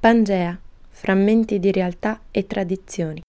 Pangea, frammenti di realtà e tradizioni.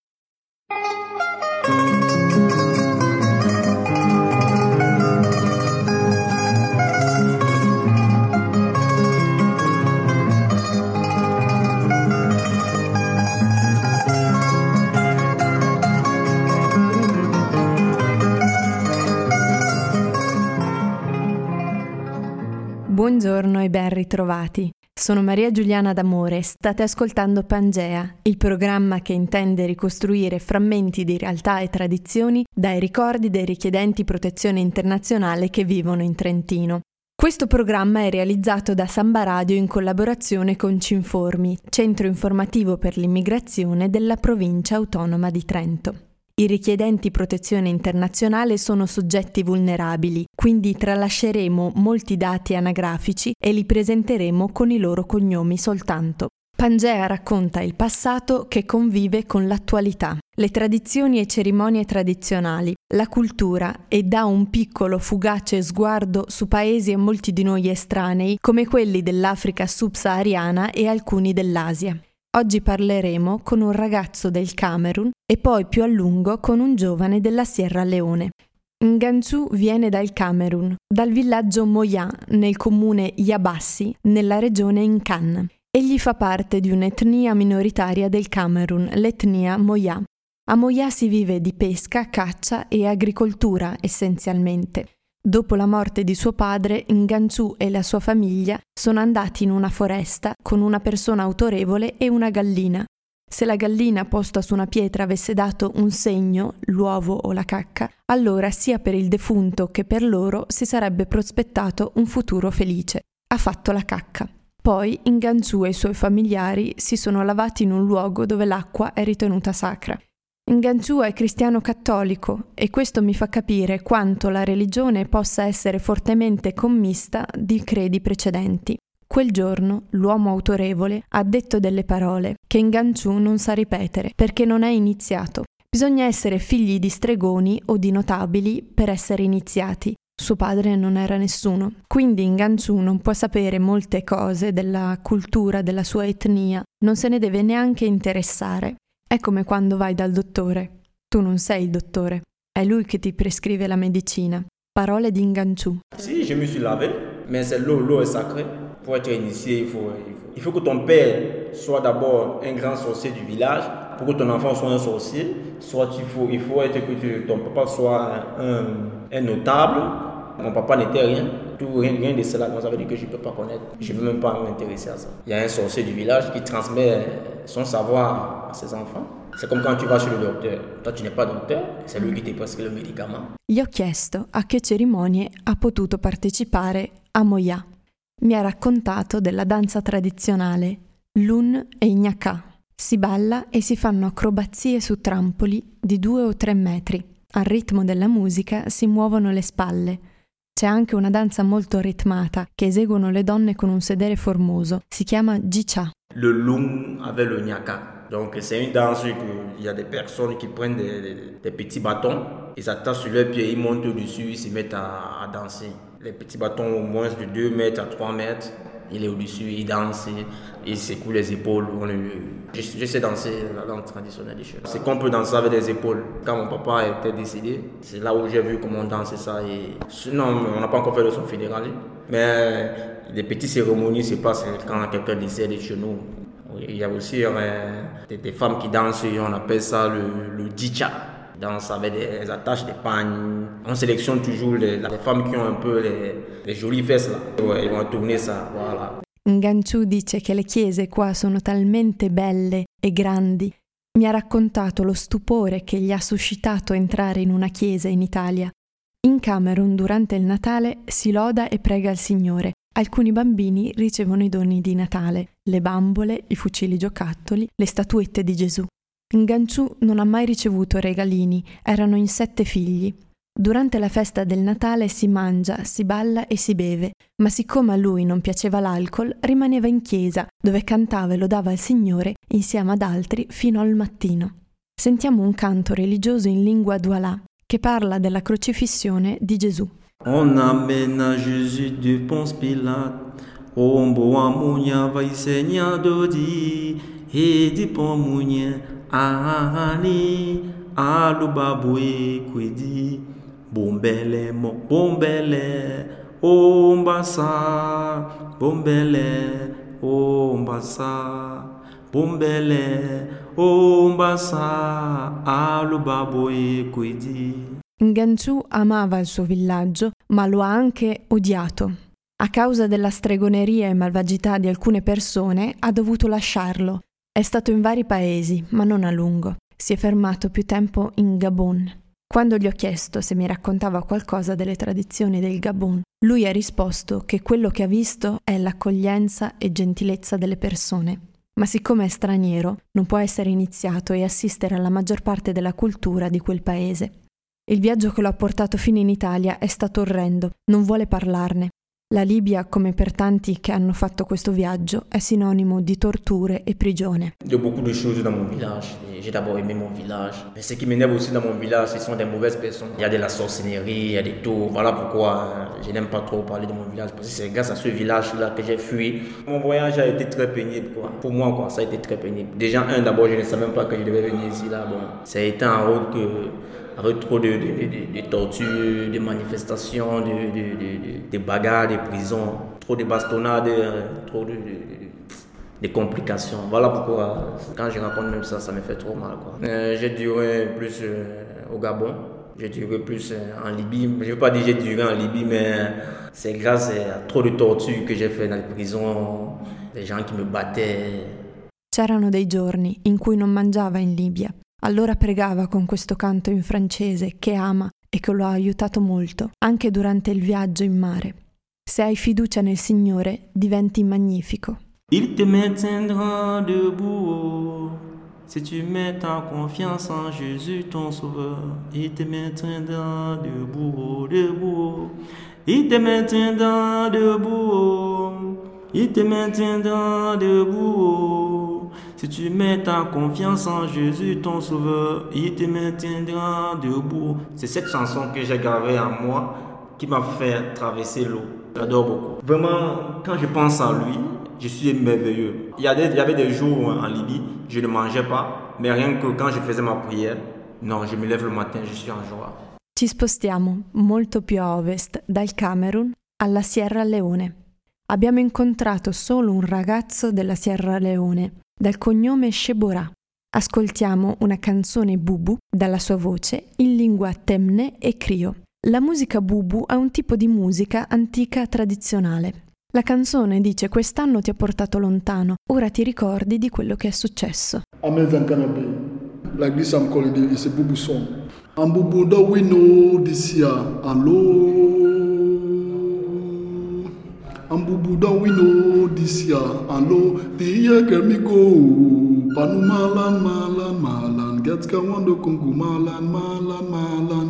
Buongiorno e ben ritrovati. Sono Maria Giuliana D'Amore, state ascoltando Pangea, il programma che intende ricostruire frammenti di realtà e tradizioni dai ricordi dei richiedenti protezione internazionale che vivono in Trentino. Questo programma è realizzato da Samba Radio in collaborazione con Cinformi, centro informativo per l'immigrazione della provincia autonoma di Trento. I richiedenti protezione internazionale sono soggetti vulnerabili, quindi tralasceremo molti dati anagrafici e li presenteremo con i loro cognomi soltanto. Pangea racconta il passato che convive con l'attualità, le tradizioni e cerimonie tradizionali, la cultura e dà un piccolo fugace sguardo su paesi a molti di noi estranei come quelli dell'Africa subsahariana e alcuni dell'Asia. Oggi parleremo con un ragazzo del Camerun e poi più a lungo con un giovane della Sierra Leone. Nganchu viene dal Camerun, dal villaggio Moya, nel comune Yabassi, nella regione Incan. Egli fa parte di un'etnia minoritaria del Camerun, l'etnia Moya. A Moya si vive di pesca, caccia e agricoltura essenzialmente. Dopo la morte di suo padre, Nganchu e la sua famiglia sono andati in una foresta con una persona autorevole e una gallina. Se la gallina posta su una pietra avesse dato un segno, l'uovo o la cacca, allora sia per il defunto che per loro si sarebbe prospettato un futuro felice. Ha fatto la cacca. Poi Nganchu e i suoi familiari si sono lavati in un luogo dove l'acqua è ritenuta sacra. Nganchu è cristiano cattolico e questo mi fa capire quanto la religione possa essere fortemente commista di credi precedenti. Quel giorno l'uomo autorevole ha detto delle parole che Nganchu non sa ripetere perché non è iniziato. Bisogna essere figli di stregoni o di notabili per essere iniziati. Suo padre non era nessuno, quindi Nganchu non può sapere molte cose della cultura della sua etnia, non se ne deve neanche interessare. È come quando vai dal dottore. Tu non sei il dottore, è lui che ti prescrive la medicina. Parole di Nganchu. Si, je me suis lavé, mais c'est l'eau, l'eau est sacrée. Pour être initié, il faut, il faut, il faut que ton père soit d'abord un grand sorcier du village. Pour que ton enfant soit un sorcier, soit il faut, il faut être que ton papa soit un, un notable. Mon papa n'était rien. Tout, rien, rien de cela. Donc ça veut dire que je ne peux pas connaître. Je ne veux même pas m'intéresser à ça. Il y a un sorcier du village qui transmet son savoir a ses enfants. C'est comme quand tu vas chez le docteur. Toi, tu n'es pas docteur, c'est lui qui ti prescrit le médicament. Gli ho chiesto a che cerimonie ha potuto partecipare a Moya. Mi ha raccontato della danza tradizionale Lun e Ignaka. Si balla e si fanno acrobazie su trampoli di due o tre metri. Al ritmo della musica si muovono le spalle. C'è anche una danza molto ritmata che eseguono le donne con un sedere formoso. Si chiama Jicha. Le lung avec le nyaka. Donc c'est une danse où il y a des personnes qui prennent des, des, des petits bâtons, ils s'attachent sur leurs pieds, ils montent au-dessus, ils se mettent à, à, danser. Les petits bâtons au moins de 2 mètres à 3 mètres, il est au-dessus, il danse, il secoue les épaules. Je, je, sais danser la danse traditionnelle des choses. C'est qu'on peut danser avec les épaules. Quand mon papa était décédé, c'est là où j'ai vu comment on dansait ça. Et sinon, on n'a pas encore fait le son fédéral. Mais les petites cérémonies se passent quand quelqu'un décède chez nous. Il y a aussi euh, des, des, femmes qui dansent, on appelle ça le, le dicha. Danse avec des attaches, des pagnes. On sélectionne toujours les, les femmes qui ont un peu les, les jolies fesses là. Ouais, ils vont tourner ça, voilà. Nganchu dice che le chiese qua sono talmente belle e grandi. Mi ha raccontato lo stupore che gli ha suscitato entrare in una chiesa in Italia. In Camerun durante il Natale si loda e prega il Signore. Alcuni bambini ricevono i doni di Natale, le bambole, i fucili giocattoli, le statuette di Gesù. Nganchu non ha mai ricevuto regalini, erano in sette figli. Durante la festa del Natale si mangia, si balla e si beve, ma siccome a lui non piaceva l'alcol, rimaneva in chiesa, dove cantava e lodava il Signore insieme ad altri fino al mattino. Sentiamo un canto religioso in lingua douala che parla della crocifissione di Gesù. On à Jésus de Ponce Pilate Ombo amunya vai senya dodi Hedi pomunye Ahani Alubabue kwedi Bombele mo bombele Ombasa Bombele Ombasa Bombele Ombasa Alubabue kwedi Nganchu amava il suo villaggio, ma lo ha anche odiato. A causa della stregoneria e malvagità di alcune persone ha dovuto lasciarlo. È stato in vari paesi, ma non a lungo. Si è fermato più tempo in Gabon. Quando gli ho chiesto se mi raccontava qualcosa delle tradizioni del Gabon, lui ha risposto che quello che ha visto è l'accoglienza e gentilezza delle persone. Ma siccome è straniero, non può essere iniziato e assistere alla maggior parte della cultura di quel paese. Il viaggio che lo ha portato fino in Italia è stato orrendo, non vuole parlarne. La Libia, come per tanti che hanno fatto questo viaggio, è sinonimo di torture e prigione. Il y a beaucoup de choses dans mon village. J'ai d'abord aimé mon village. Mais ce qui m'énerve aussi dans mon village, ce sont des mauvaises personnes. Il y a de la sorcellerie, il y a des tours. Voilà pourquoi je n'aime pas trop parler de mon village. Parce que c'est grâce à ce village-là que j'ai fui. Mon voyage a été très pénible. Quoi. Pour moi, quoi, ça a été très pénible. Déjà, un, d'abord, je ne savais même pas que je devais venir ici. Là. Bon, ça a été un rôle que avec trop de, tortures, de manifestations, de, bagarres, de prisons, trop de bastonnades, trop de, complications. Voilà pourquoi, quand je raconte même ça, ça me fait trop mal. Euh, j'ai duré plus euh, au Gabon, j'ai duré plus euh, en Libye. Je ne veux pas dire j'ai duré en Libye, mais c'est grâce à trop de tortures que j'ai fait dans les prisons, des gens qui me battaient. C'erano dei giorni in cui non mangiava in Libia Allora pregava con questo canto in francese che ama e che lo ha aiutato molto, anche durante il viaggio in mare. Se hai fiducia nel Signore, diventi magnifico. Il te maintiendra debout. Si tu mets ta confiance en Jésus, ton sauveur, il te maintiendra debout, debout. Il te maintiendra debout. Il te maintiendra debout. Si tu mets ta confiance en Jésus, ton sauveur, il te maintiendra debout. C'est cette chanson que j'ai gravée en moi qui m'a fait traverser l'eau. J'adore beaucoup. Vraiment, quand je pense à lui, je suis merveilleux. Il y, avait des jours en Libye, je ne mangeais pas, mais rien que quand je faisais ma prière, non, je me lève le matin, je suis en joie. Ci spostiamo molto più a ovest, dal Camerun alla Sierra Leone. Abbiamo incontrato solo un ragazzo della Sierra Leone dal cognome Shebora. Ascoltiamo una canzone Bubu dalla sua voce in lingua temne e crio. La musica Bubu è un tipo di musica antica tradizionale. La canzone dice quest'anno ti ha portato lontano, ora ti ricordi di quello che è successo. American Cannabis, like this I'm calling it, it's a Bubu song. And Bubu do we know this year. And Bubu don't we know this year. And lo, the year get me go. Panu malan, malan, malan. Get kawando kungu malan, malan, malan.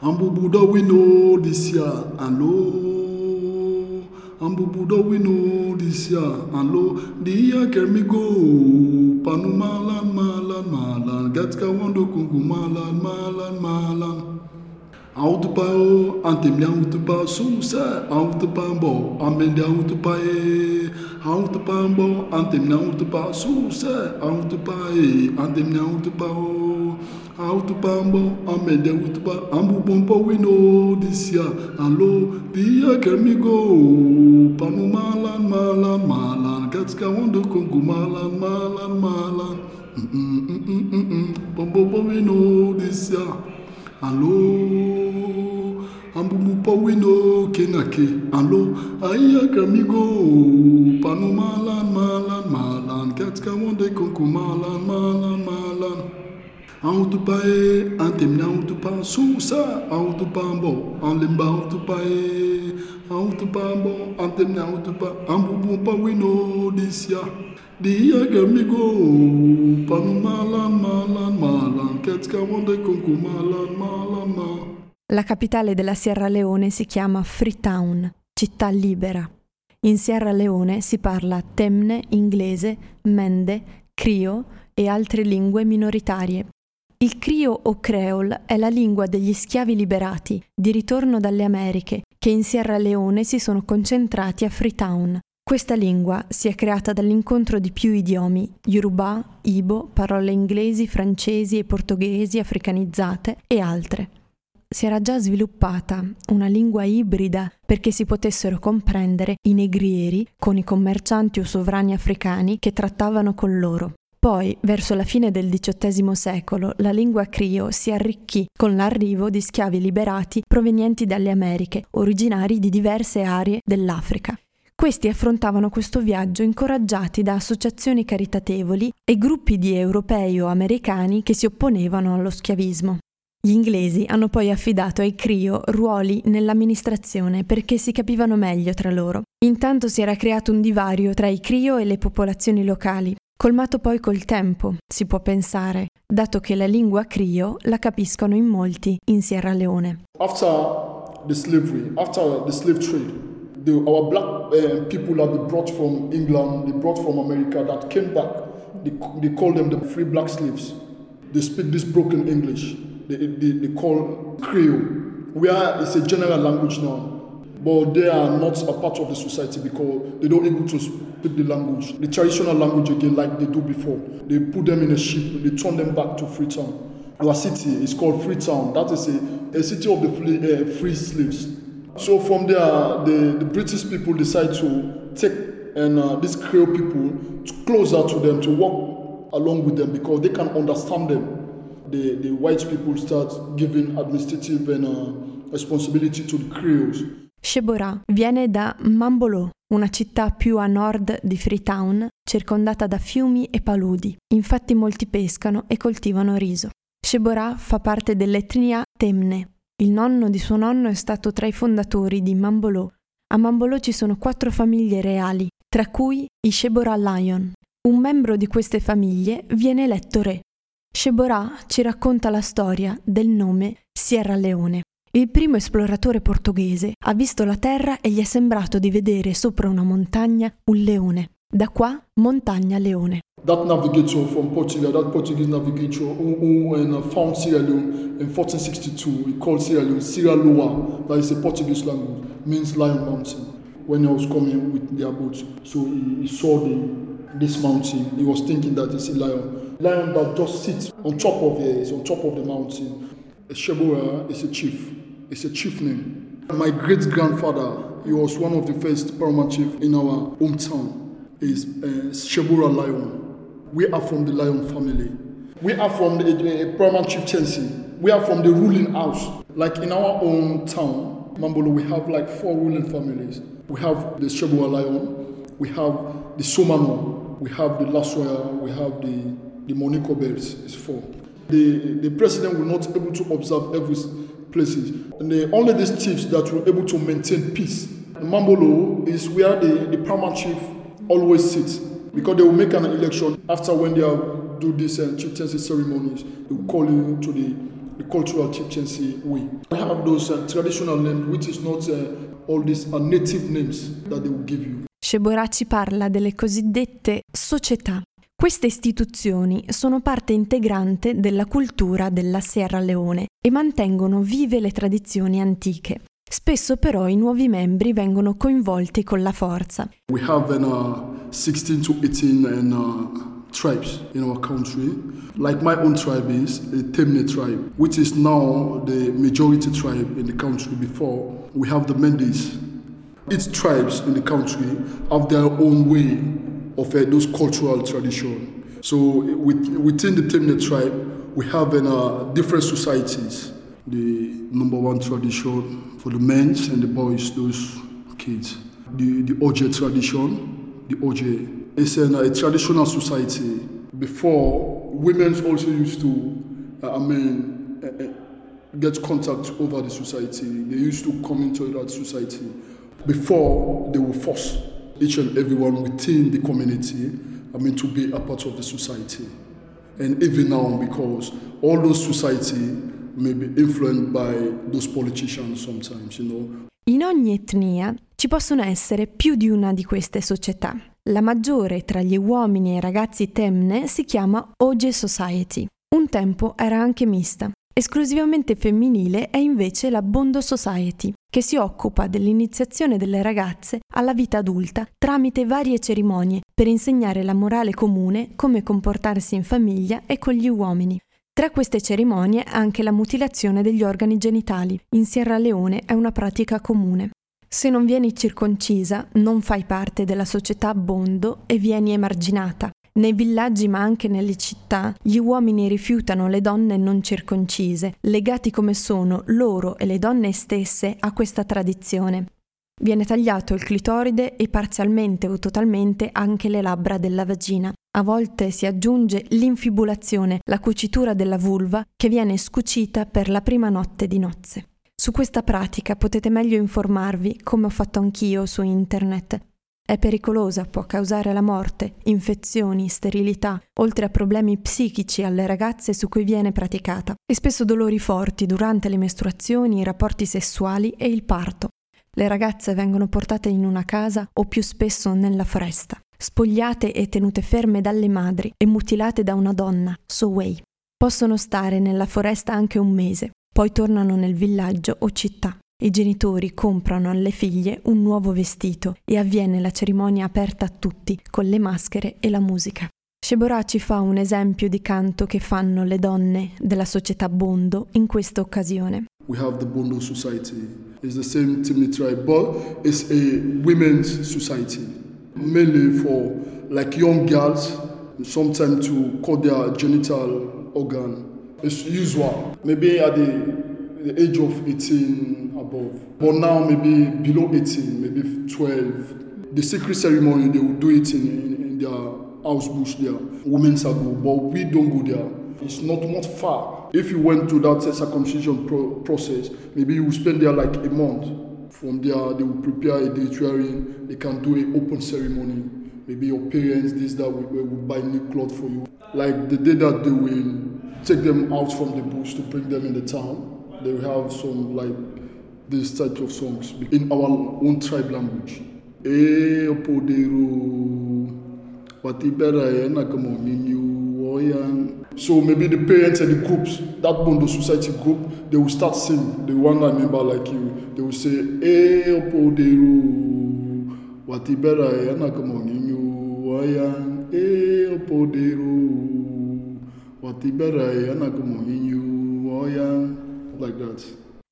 And Bubu don't we know this year. And lo And Bubu don't we know this year. And lo, the year get me go. Panu malan, malan, malan. Get kawando kungu malan, malan, malan Autopao, Antimão Tupa, Susa, Autopambo, Amendão Tupae, Autopambo, Antimão Tupa, Susa, Autopae, Antimão Tupao, Autopambo, Amendão Tupa, Ambu Pompo, Wino, Disia, Alô, Dia Kermigo, Panumalan, Malan, Malan, Katskawando, Kungumalan, Malan, Malan, Pompo, mm, mm, mm, Wino, Disia. Allô, Ambumbu Pawino Kenake, Allô, Aya Kamigo, Pano Malan, Malan, Malan, Katska Wande Konko Malan, Malan, Malan. Antupae, Antemna Antupa, Sousa, Antupambo, Anlemba Antupae, Antupambo, Antemna Antupa, Ambumbu Pawino Disia. Dia gamigo, panu malan, malan, malan, ketska wonde kunku malan, malan. La capitale della Sierra Leone si chiama Freetown, città libera. In Sierra Leone si parla temne, inglese, mende, crio e altre lingue minoritarie. Il crio o creole è la lingua degli schiavi liberati, di ritorno dalle Americhe, che che in Sierra Leone si sono concentrati a Freetown. Questa lingua si è creata dall'incontro di più idiomi, Yoruba, Ibo, parole inglesi, francesi e portoghesi africanizzate e altre. Si era già sviluppata una lingua ibrida perché si potessero comprendere i negrieri con i commercianti o sovrani africani che trattavano con loro. Poi, verso la fine del XVIII secolo, la lingua crio si arricchì con l'arrivo di schiavi liberati provenienti dalle Americhe, originari di diverse aree dell'Africa. Questi affrontavano questo viaggio incoraggiati da associazioni caritatevoli e gruppi di europei o americani che si opponevano allo schiavismo. Gli inglesi hanno poi affidato ai Crio ruoli nell'amministrazione perché si capivano meglio tra loro. Intanto si era creato un divario tra i Crio e le popolazioni locali, colmato poi col tempo, si può pensare, dato che la lingua Crio la capiscono in molti in Sierra Leone. After the slavery, after the slave trade, the, our black uh, people that they brought from England, they brought from America, that came back, they, they call them the free black slaves. They speak this broken English. They, they, they call Creole, where it's a general language now. but they are not a part of the society because they don't able to speak the language, the traditional language again, like they do before. They put them in a ship, they turn them back to Freetown. Our city is called Freetown. That is a, a city of the free, uh, free slaves. So from there, the, the British people decide to take and uh, these Creole people to closer to them to work along with them because they can understand them. The, the white people start giving administrative and uh, responsibility to the Creoles. Sheborah viene da Mambolò, una città più a nord di Freetown, circondata da fiumi e paludi. Infatti molti pescano e coltivano riso. Sheborah fa parte dell'etnia Temne. Il nonno di suo nonno è stato tra i fondatori di Mambolò. A Mambolò ci sono quattro famiglie reali, tra cui i Sheborah Lion. Un membro di queste famiglie viene eletto re. Sheborah ci racconta la storia del nome Sierra Leone. Il primo esploratore portoghese ha visto la Terra e gli è sembrato di vedere sopra una montagna un leone. Da qua, montagna leone. That navigator from Portugal, that Portuguese navigator who, who found Sierra Leone in 1462, he called Sierra Leone Sierra Loa, that is a Portuguese language, means lion mountain. When he was coming with their boat, so he, he saw the, this mountain, he was thinking that it's a lion. Lion that just sits on top of it, on top of the mountain. Shebura is a chief. It's a chief name. My great grandfather, he was one of the first paramount chief in our hometown. Is uh, Shebura Lion. We are from the Lion family. We are from the, the paramount chieftaincy. We are from the ruling house. Like in our own town, Mambolo, we have like four ruling families. We have the Shebura Lion. We have the Somano. We have the Lasoya. We have the the Monico Bears. It's four. The, the president will not able to observe every places. And the, only these chiefs that were able to maintain peace. Mambolo is where the, the paramount chief always sits because they will make an election after when they do these uh, chieftaincy ceremonies. They will call you to the, the cultural chieftaincy way. We have those uh, traditional names, which is not uh, all these uh, native names that they will give you. Sheboraci parla delle cosiddette società Queste istituzioni sono parte integrante della cultura della Sierra Leone e mantengono vive le tradizioni antiche. Spesso però i nuovi membri vengono coinvolti con la forza. We have an, uh, 16 to 18 and, uh, tribes in our country. Like my own tribe is the Temne tribe, which is now the majority tribe in the country. Before we have the Mendes. Each tribes in the country have their own way of uh, those cultural tradition. So with, within the Temne tribe, we have uh, different societies. The number one tradition for the men and the boys, those kids. The, the OJ tradition, the OJ. It's an, a traditional society. Before, women also used to, uh, I mean, uh, uh, get contact over the society. They used to come into that society before they were forced each and everyone within the community, I mean, to be a part of the society. And even now, because all those society may be influenced by those politicians sometimes, you know. In ogni etnia ci possono essere più di una di queste società. La maggiore tra gli uomini e ragazzi temne si chiama Oje Society. Un tempo era anche mista. Esclusivamente femminile è invece la Bondo Society, che si occupa dell'iniziazione delle ragazze alla vita adulta tramite varie cerimonie per insegnare la morale comune, come comportarsi in famiglia e con gli uomini. Tra queste cerimonie anche la mutilazione degli organi genitali. In Sierra Leone è una pratica comune. Se non vieni circoncisa, non fai parte della società Bondo e vieni emarginata. Nei villaggi ma anche nelle città gli uomini rifiutano le donne non circoncise, legati come sono loro e le donne stesse a questa tradizione. Viene tagliato il clitoride e parzialmente o totalmente anche le labbra della vagina. A volte si aggiunge l'infibulazione, la cucitura della vulva, che viene scucita per la prima notte di nozze. Su questa pratica potete meglio informarvi, come ho fatto anch'io su internet. È pericolosa, può causare la morte, infezioni, sterilità, oltre a problemi psichici alle ragazze su cui viene praticata, e spesso dolori forti durante le mestruazioni, i rapporti sessuali e il parto. Le ragazze vengono portate in una casa o più spesso nella foresta, spogliate e tenute ferme dalle madri e mutilate da una donna, Sowei. Possono stare nella foresta anche un mese, poi tornano nel villaggio o città. I genitori comprano alle figlie un nuovo vestito e avviene la cerimonia aperta a tutti con le maschere e la musica. Shebora ci fa un esempio di canto che fanno le donne della società Bondo in questa occasione. We have the Bondo Society. It's the same Timni tribe, but it's a women's society, mainly for like young girls, sometimes to cut their genital organ It's usual, maybe at the, the age of 18 above. But now, maybe below 18, maybe 12. The secret ceremony, they will do it in, in, in their house bush there, women's go, but we don't go there. It's not not far. If you went to that circumcision pro- process, maybe you will spend there like a month. From there, they will prepare a wherein they can do an open ceremony. Maybe your parents, this, that, will, will buy new clothes for you. Like the day that they will take them out from the bush to bring them in the town. They will have some like this type of songs in our own tribe language. Eh, so maybe the parents and the groups, that Bondo Society group, they will start singing. The one I remember like you, they will say, Eh, Opoderu, Watibera, Yanakamoninyu, Wayan, Eh, Opoderu like that.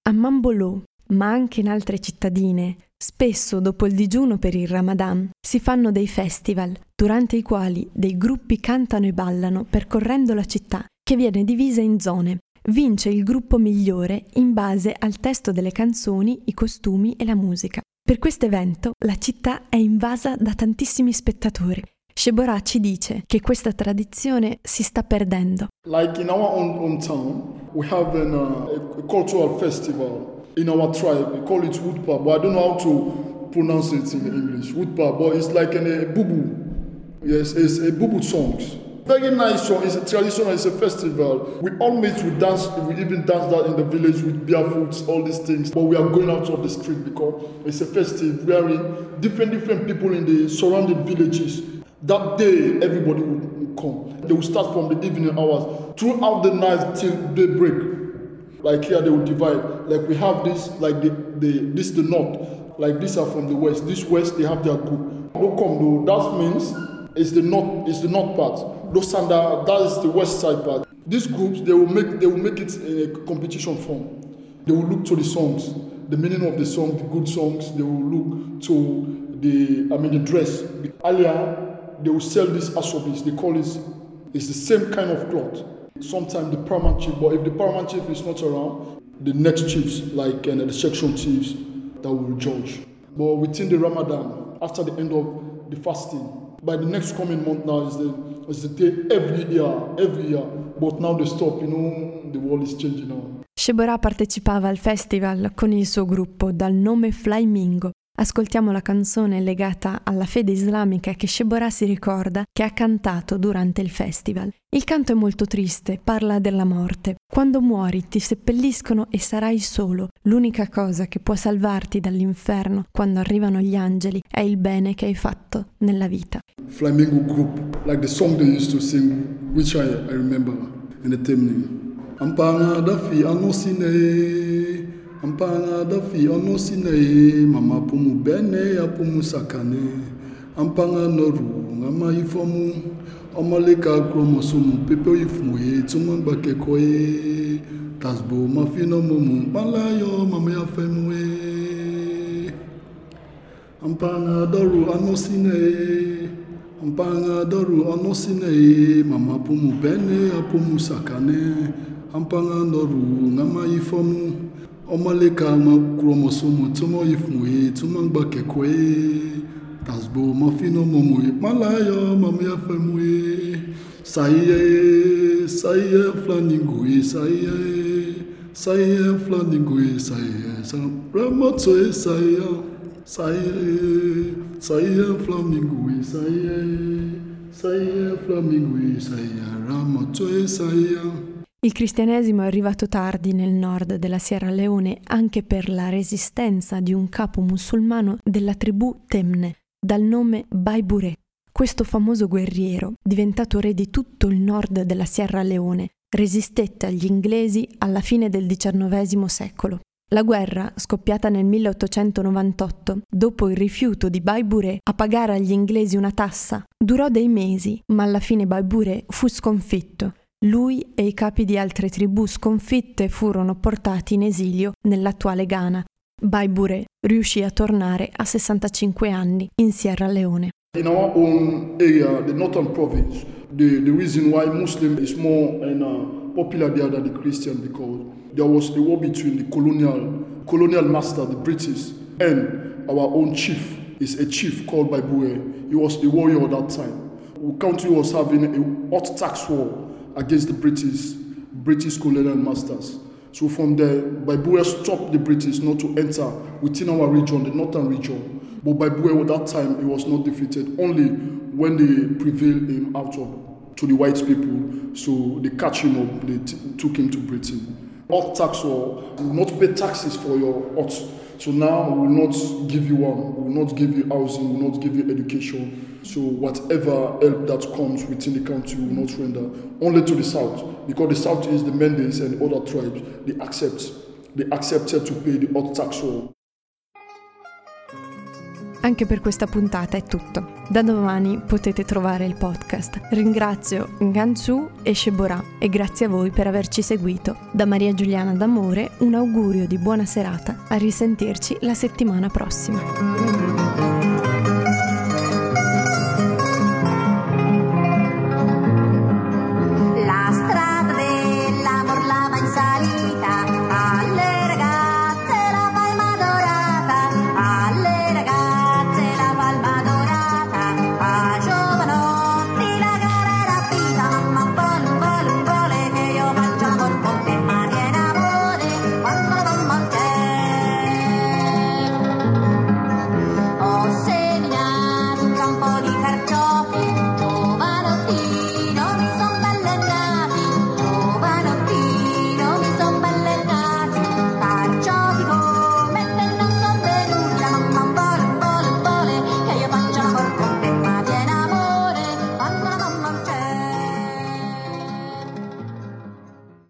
A Mambolò, ma anche in altre cittadine, spesso dopo il digiuno per il Ramadan si fanno dei festival, durante i quali dei gruppi cantano e ballano percorrendo la città, che viene divisa in zone. Vince il gruppo migliore in base al testo delle canzoni, i costumi e la musica. Per questo evento la città è invasa da tantissimi spettatori Shebora ci dice che questa tradizione si sta perdendo. Like in our own hometown, we have an, uh, a cultural festival in our tribe. We call it Woodpa, but I don't know how to pronounce it in English. Woodpa, but it's like a bubu. Yes, it's a bubu songs. Very nice song. It's a traditional. It's a festival. We all meet. We dance. We even dance that in the village with barefoots, all these things. But we are going out of the street because it's a festive. We are different different people in the surrounding villages. That day, everybody will come. They will start from the evening hours throughout the night till daybreak. Like here, they will divide. Like we have this, like the, the this the north. Like these are from the west. This west, they have their group. Come though. That means it's the north. It's the north part. Losanda, that is the west side part. These groups, they will make they will make it in a competition form. They will look to the songs, the meaning of the song, the good songs. They will look to the I mean the dress. Earlier, they will sell these asobis. They call it, it's the same kind of cloth. Sometimes the paramount chief, but if the paramount chief is not around, the next chiefs, like uh, the section chiefs, that will judge. But within the Ramadan, after the end of the fasting, by the next coming month now is the is the day every year, every year. But now they stop, you know, the world is changing now. Shebora partecipava al festival con il suo gruppo dal nome Flymingo Ascoltiamo la canzone legata alla fede islamica che Shebora si ricorda che ha cantato durante il festival. Il canto è molto triste, parla della morte. Quando muori ti seppelliscono e sarai solo. L'unica cosa che può salvarti dall'inferno quando arrivano gli angeli è il bene che hai fatto nella vita. Flamingo Group, like the song they used to sing, which I, I remember in the Temni. Ampanga dafi anosine. ampagna dafianao sinahe mamapomo bene apomo sakane. Ampagnanao rogna maifo amo amaleka kromosomo pepe oifomo e tsy magnbakeko e tazobo mafinao momo malayo mamayafemo e ampagna daro anao sinahe ampagna daro anao sinahe mamapomo bene apomo sakane. Ampagnanao rogna maifo amo ọmọlẹ́ka ọmọ kuromosomo tuma ifunwe tuma gbakekwe tasbo mọfínà mọmọ ìpàláyọ mọmọyàfẹmùwe sàyẹ sàyẹ flaningoe sàyẹ sàyẹ flaningoe sàyẹ sàrẹmọtò sàyẹ sàyẹ sàyẹ flamingoe sàyẹ sàyẹ flamingoe sàyẹ rẹmọtò sàyẹ. Il cristianesimo è arrivato tardi nel nord della Sierra Leone anche per la resistenza di un capo musulmano della tribù Temne, dal nome Baibure. Questo famoso guerriero, diventato re di tutto il nord della Sierra Leone, resistette agli inglesi alla fine del XIX secolo. La guerra, scoppiata nel 1898, dopo il rifiuto di Baibure a pagare agli inglesi una tassa, durò dei mesi, ma alla fine Baibure fu sconfitto. Lui e i capi di altre tribù sconfitte furono portati in esilio nell'attuale Ghana. Baibure riuscì a tornare a 65 anni in Sierra Leone. In our own area, the northern province, the, the reason why Muslim is more and, uh, popular there than the Christian because there was a war between the colonial colonial master, the British, and our own chief. Is a chief called by Bue. He was a warrior at that time. The country was having a hot tax war against the British, British colonial masters. So from there, Baibue stopped the British not to enter within our region, the northern region. But Baibue at that time, he was not defeated. Only when they prevailed him out of to the white people, so they catch him up, they t- took him to Britain. Hot tax or not pay taxes for your hot. So now we will not give you one, we will not give you housing, we will not give you education. So whatever help that comes within the country will not render. Only to the south, because the south is the Mendes and other tribes, they accept, they accepted to pay the odd tax or Anche per questa puntata è tutto. Da domani potete trovare il podcast. Ringrazio Gansu e Shebora e grazie a voi per averci seguito. Da Maria Giuliana D'Amore un augurio di buona serata. A risentirci la settimana prossima.